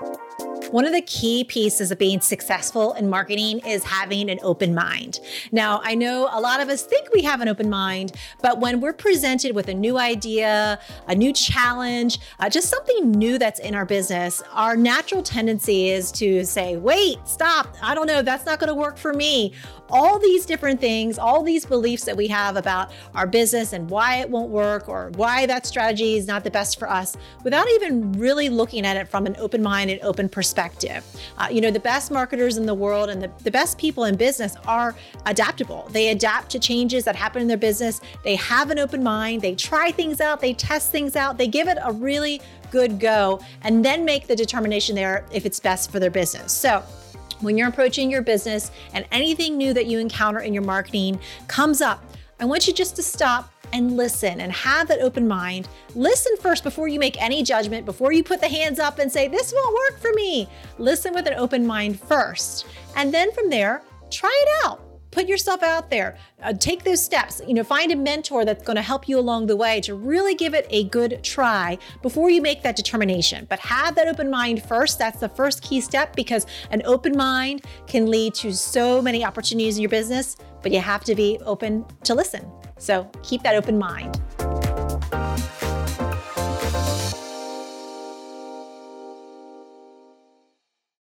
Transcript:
thank you one of the key pieces of being successful in marketing is having an open mind. Now, I know a lot of us think we have an open mind, but when we're presented with a new idea, a new challenge, uh, just something new that's in our business, our natural tendency is to say, wait, stop, I don't know, that's not going to work for me. All these different things, all these beliefs that we have about our business and why it won't work or why that strategy is not the best for us without even really looking at it from an open mind and open perspective perspective. Uh, you know, the best marketers in the world and the, the best people in business are adaptable. They adapt to changes that happen in their business. They have an open mind. They try things out. They test things out. They give it a really good go and then make the determination there if it's best for their business. So, when you're approaching your business and anything new that you encounter in your marketing comes up, I want you just to stop and listen and have that open mind. Listen first before you make any judgment, before you put the hands up and say, This won't work for me. Listen with an open mind first. And then from there, try it out. Put yourself out there. Uh, take those steps. You know, find a mentor that's going to help you along the way to really give it a good try before you make that determination. But have that open mind first. That's the first key step because an open mind can lead to so many opportunities in your business, but you have to be open to listen. So keep that open mind.